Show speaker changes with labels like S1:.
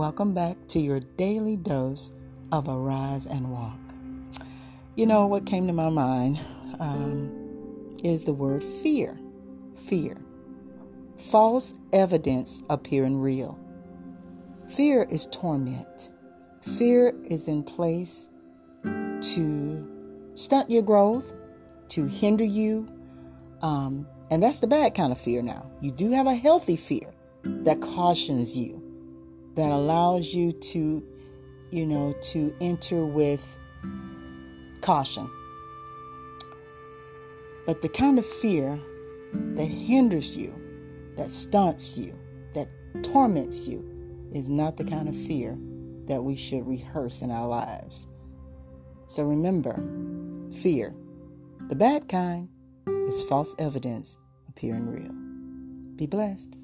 S1: Welcome back to your daily dose of Arise and Walk. You know, what came to my mind um, is the word fear. Fear. False evidence appearing real. Fear is torment. Fear is in place to stunt your growth, to hinder you. Um, and that's the bad kind of fear now. You do have a healthy fear that cautions you, that allows you to, you know, to enter with caution. But the kind of fear that hinders you, that stunts you, that torments you, is not the kind of fear that we should rehearse in our lives. So remember, fear, the bad kind, is false evidence appearing real. Be blessed.